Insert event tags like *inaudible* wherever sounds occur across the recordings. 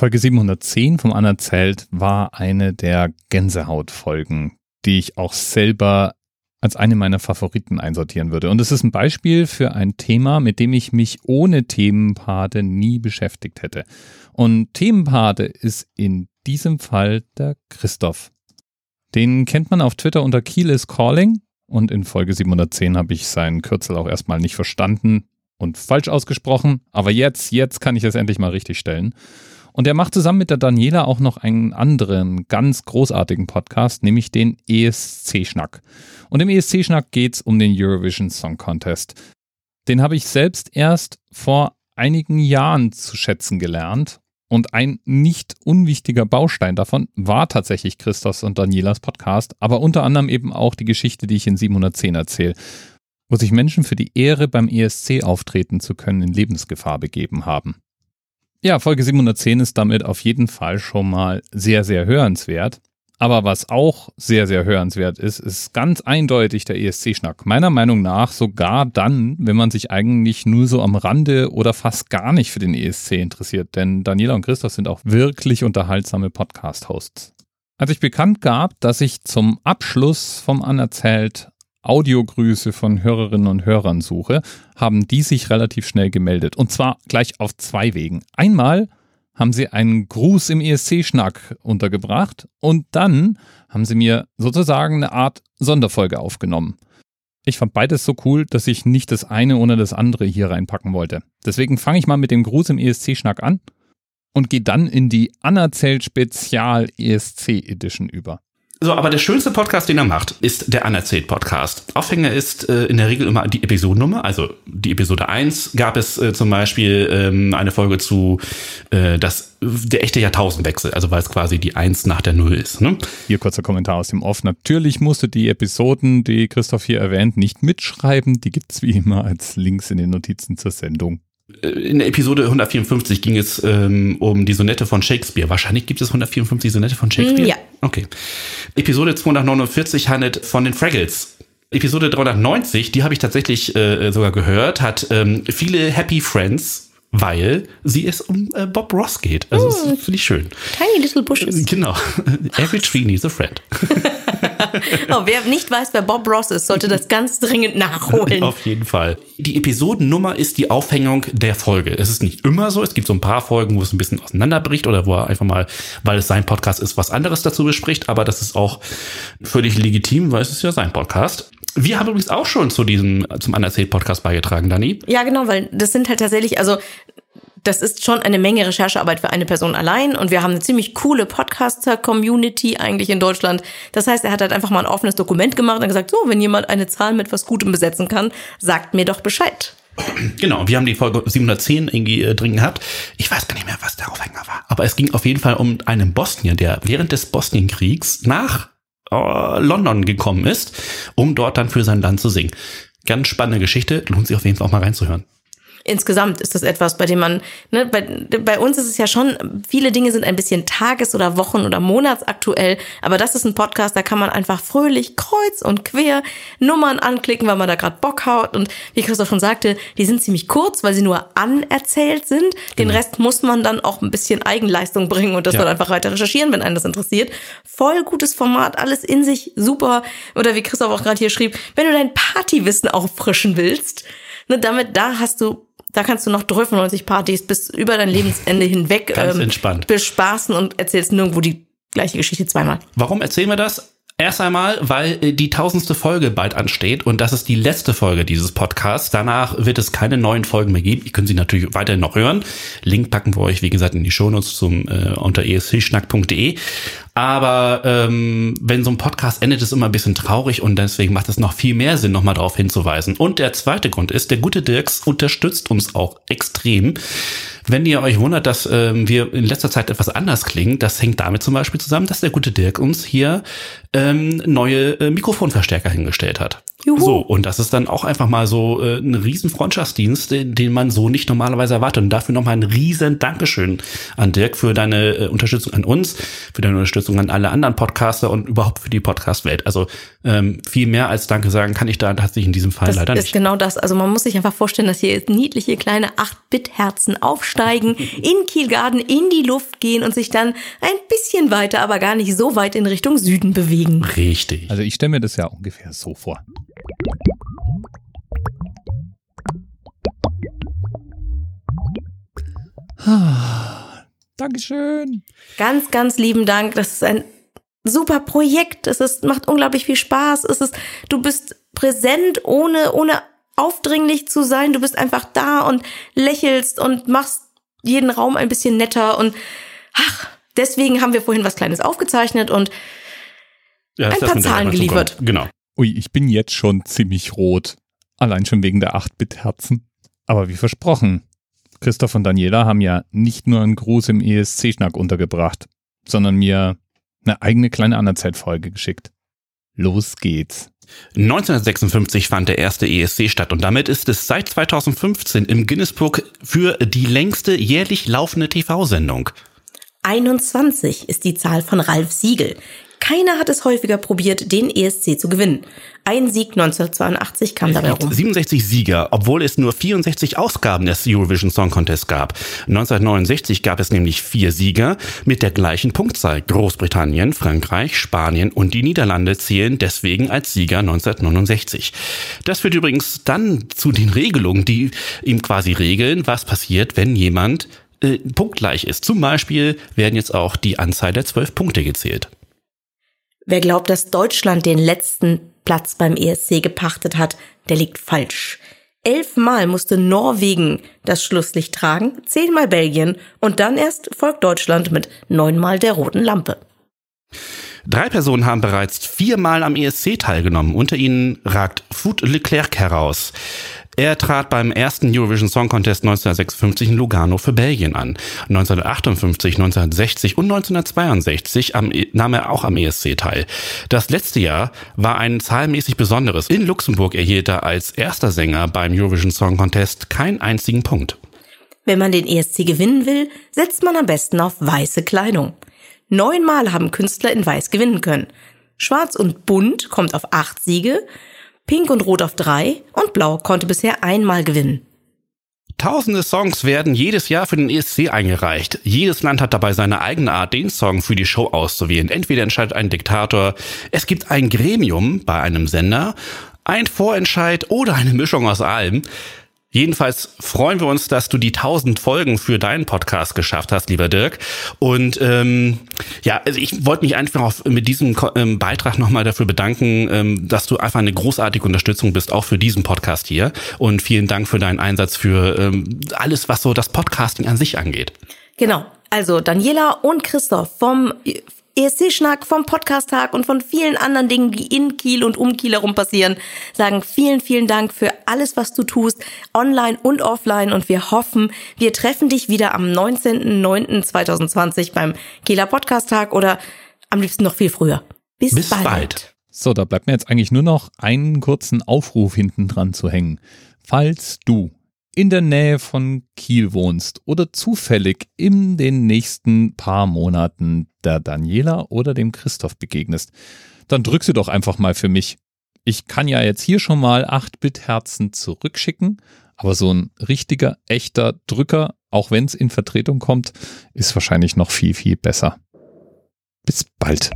Folge 710 vom Anerzählt war eine der Gänsehautfolgen, die ich auch selber als eine meiner Favoriten einsortieren würde. Und es ist ein Beispiel für ein Thema, mit dem ich mich ohne Themenpate nie beschäftigt hätte. Und Themenpate ist in diesem Fall der Christoph. Den kennt man auf Twitter unter Kiel is Calling und in Folge 710 habe ich seinen Kürzel auch erstmal nicht verstanden und falsch ausgesprochen, aber jetzt, jetzt kann ich es endlich mal richtig stellen. Und er macht zusammen mit der Daniela auch noch einen anderen ganz großartigen Podcast, nämlich den ESC-Schnack. Und im ESC-Schnack geht es um den Eurovision Song Contest. Den habe ich selbst erst vor einigen Jahren zu schätzen gelernt. Und ein nicht unwichtiger Baustein davon war tatsächlich Christos und Danielas Podcast, aber unter anderem eben auch die Geschichte, die ich in 710 erzähle, wo sich Menschen für die Ehre beim ESC auftreten zu können in Lebensgefahr begeben haben. Ja, Folge 710 ist damit auf jeden Fall schon mal sehr, sehr hörenswert. Aber was auch sehr, sehr hörenswert ist, ist ganz eindeutig der ESC-Schnack. Meiner Meinung nach sogar dann, wenn man sich eigentlich nur so am Rande oder fast gar nicht für den ESC interessiert. Denn Daniela und Christoph sind auch wirklich unterhaltsame Podcast-Hosts. Als ich bekannt gab, dass ich zum Abschluss vom Anerzählt Audiogrüße von Hörerinnen und Hörern suche, haben die sich relativ schnell gemeldet. Und zwar gleich auf zwei Wegen. Einmal haben sie einen Gruß im ESC-Schnack untergebracht und dann haben sie mir sozusagen eine Art Sonderfolge aufgenommen. Ich fand beides so cool, dass ich nicht das eine ohne das andere hier reinpacken wollte. Deswegen fange ich mal mit dem Gruß im ESC-Schnack an und gehe dann in die Anerzählt Spezial ESC Edition über. So, aber der schönste Podcast, den er macht, ist der Anerzählt Podcast. Aufhänger ist äh, in der Regel immer die Episodennummer. Also die Episode 1 gab es äh, zum Beispiel ähm, eine Folge zu äh, das, der echte Jahrtausendwechsel, also weil es quasi die 1 nach der 0 ist. Ne? Hier kurzer Kommentar aus dem Off. Natürlich musste die Episoden, die Christoph hier erwähnt, nicht mitschreiben. Die gibt's wie immer als Links in den Notizen zur Sendung. In der Episode 154 ging es ähm, um die Sonette von Shakespeare. Wahrscheinlich gibt es 154 Sonette von Shakespeare. Ja. Okay. Episode 249 handelt von den Fraggles. Episode 390, die habe ich tatsächlich äh, sogar gehört, hat ähm, viele Happy Friends weil sie es um äh, Bob Ross geht. Also mm. finde ich schön. Tiny Little Bushes. Genau. *laughs* Every tree needs a friend. *laughs* oh, wer nicht weiß, wer Bob Ross ist, sollte das ganz dringend nachholen. Auf jeden Fall. Die Episodennummer ist die Aufhängung der Folge. Es ist nicht immer so. Es gibt so ein paar Folgen, wo es ein bisschen auseinanderbricht oder wo er einfach mal, weil es sein Podcast ist, was anderes dazu bespricht. Aber das ist auch völlig legitim, weil es ist ja sein Podcast. Wir haben übrigens auch schon zu diesem, zum Anerzählt-Podcast beigetragen, Dani. Ja, genau, weil das sind halt tatsächlich, also das ist schon eine Menge Recherchearbeit für eine Person allein und wir haben eine ziemlich coole Podcaster-Community eigentlich in Deutschland. Das heißt, er hat halt einfach mal ein offenes Dokument gemacht und gesagt, so, wenn jemand eine Zahl mit was Gutem besetzen kann, sagt mir doch Bescheid. Genau, wir haben die Folge 710 irgendwie äh, drin gehabt. Ich weiß gar nicht mehr, was der Aufhänger war. Aber es ging auf jeden Fall um einen Bosnier, der während des Bosnienkriegs nach äh, London gekommen ist, um dort dann für sein Land zu singen. Ganz spannende Geschichte, lohnt sich auf jeden Fall auch mal reinzuhören insgesamt ist das etwas, bei dem man, ne, bei, bei uns ist es ja schon, viele Dinge sind ein bisschen tages- oder Wochen- oder Monatsaktuell, aber das ist ein Podcast, da kann man einfach fröhlich kreuz und quer Nummern anklicken, weil man da gerade Bock haut und wie Christoph schon sagte, die sind ziemlich kurz, weil sie nur anerzählt sind. Den genau. Rest muss man dann auch ein bisschen Eigenleistung bringen und das ja. dann einfach weiter recherchieren, wenn einen das interessiert. Voll gutes Format, alles in sich super. Oder wie Christoph auch gerade hier schrieb, wenn du dein Partywissen auffrischen willst, ne, damit, da hast du da kannst du noch 95 Partys bis über dein Lebensende hinweg Ganz ähm, entspannt. bespaßen und erzählst nirgendwo die gleiche Geschichte zweimal. Warum erzählen wir das? Erst einmal, weil äh, die tausendste Folge bald ansteht und das ist die letzte Folge dieses Podcasts. Danach wird es keine neuen Folgen mehr geben. Ihr könnt sie natürlich weiterhin noch hören. Link packen wir euch, wie gesagt, in die Shownotes zum äh, unter escschnack.de. Aber ähm, wenn so ein Podcast endet, ist immer ein bisschen traurig und deswegen macht es noch viel mehr Sinn, nochmal darauf hinzuweisen. Und der zweite Grund ist, der gute Dirks unterstützt uns auch extrem. Wenn ihr euch wundert, dass ähm, wir in letzter Zeit etwas anders klingen, das hängt damit zum Beispiel zusammen, dass der gute Dirk uns hier ähm, neue äh, Mikrofonverstärker hingestellt hat. Juhu. So, und das ist dann auch einfach mal so äh, ein riesen Freundschaftsdienst, den, den man so nicht normalerweise erwartet. Und dafür nochmal ein riesen Dankeschön an Dirk für deine äh, Unterstützung an uns, für deine Unterstützung an alle anderen Podcaster und überhaupt für die Podcast-Welt. Also ähm, viel mehr als Danke sagen kann ich da tatsächlich in diesem Fall Das leider ist nicht. genau das. Also man muss sich einfach vorstellen, dass hier niedliche kleine 8-Bit-Herzen aufsteigen, *laughs* in Kielgarten in die Luft gehen und sich dann ein bisschen weiter, aber gar nicht so weit in Richtung Süden bewegen. Richtig. Also ich stelle mir das ja ungefähr so vor. Ah, Dankeschön. Ganz, ganz lieben Dank. Das ist ein super Projekt. Es ist, macht unglaublich viel Spaß. Es ist, du bist präsent, ohne, ohne aufdringlich zu sein. Du bist einfach da und lächelst und machst jeden Raum ein bisschen netter und ach, deswegen haben wir vorhin was Kleines aufgezeichnet und Ja, ein paar Zahlen geliefert. Genau. Ui, ich bin jetzt schon ziemlich rot. Allein schon wegen der 8-Bit-Herzen. Aber wie versprochen, Christoph und Daniela haben ja nicht nur einen Gruß im ESC-Schnack untergebracht, sondern mir eine eigene kleine Anerzeit-Folge geschickt. Los geht's. 1956 fand der erste ESC statt und damit ist es seit 2015 im Guinness-Book für die längste jährlich laufende TV-Sendung. 21 ist die Zahl von Ralf Siegel. Keiner hat es häufiger probiert, den ESC zu gewinnen. Ein Sieg 1982 kam dabei rum. 67 Sieger, obwohl es nur 64 Ausgaben des Eurovision Song Contest gab. 1969 gab es nämlich vier Sieger mit der gleichen Punktzahl. Großbritannien, Frankreich, Spanien und die Niederlande zählen deswegen als Sieger 1969. Das führt übrigens dann zu den Regelungen, die ihm quasi regeln, was passiert, wenn jemand äh, punktgleich ist. Zum Beispiel werden jetzt auch die Anzahl der zwölf Punkte gezählt. Wer glaubt, dass Deutschland den letzten Platz beim ESC gepachtet hat, der liegt falsch. Elfmal musste Norwegen das Schlusslicht tragen, zehnmal Belgien und dann erst folgt Deutschland mit neunmal der roten Lampe. Drei Personen haben bereits viermal am ESC teilgenommen. Unter ihnen ragt Food Leclerc heraus. Er trat beim ersten Eurovision Song Contest 1956 in Lugano für Belgien an. 1958, 1960 und 1962 am, E- nahm er auch am ESC teil. Das letzte Jahr war ein zahlenmäßig besonderes. In Luxemburg erhielt er als erster Sänger beim Eurovision Song Contest keinen einzigen Punkt. Wenn man den ESC gewinnen will, setzt man am besten auf weiße Kleidung. Neunmal haben Künstler in Weiß gewinnen können. Schwarz und Bunt kommt auf acht Siege, Pink und Rot auf drei und Blau konnte bisher einmal gewinnen. Tausende Songs werden jedes Jahr für den ESC eingereicht. Jedes Land hat dabei seine eigene Art, den Song für die Show auszuwählen. Entweder entscheidet ein Diktator, es gibt ein Gremium bei einem Sender, ein Vorentscheid oder eine Mischung aus allem. Jedenfalls freuen wir uns, dass du die 1000 Folgen für deinen Podcast geschafft hast, lieber Dirk. Und ähm, ja, also ich wollte mich einfach auf, mit diesem ähm, Beitrag nochmal dafür bedanken, ähm, dass du einfach eine großartige Unterstützung bist, auch für diesen Podcast hier. Und vielen Dank für deinen Einsatz für ähm, alles, was so das Podcasting an sich angeht. Genau. Also Daniela und Christoph vom ESC-Schnack, vom Podcast-Tag und von vielen anderen Dingen, die in Kiel und um Kiel herum passieren, sagen vielen, vielen Dank für alles, was du tust, online und offline. Und wir hoffen, wir treffen dich wieder am 19.09.2020 beim Kieler Podcast-Tag oder am liebsten noch viel früher. Bis, Bis bald. bald. So, da bleibt mir jetzt eigentlich nur noch einen kurzen Aufruf hinten dran zu hängen. Falls du in der Nähe von Kiel wohnst oder zufällig in den nächsten paar Monaten der Daniela oder dem Christoph begegnest, dann drück sie doch einfach mal für mich. Ich kann ja jetzt hier schon mal 8-Bit-Herzen zurückschicken, aber so ein richtiger, echter Drücker, auch wenn es in Vertretung kommt, ist wahrscheinlich noch viel, viel besser. Bis bald.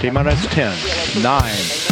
T-minus 10, 9, 8,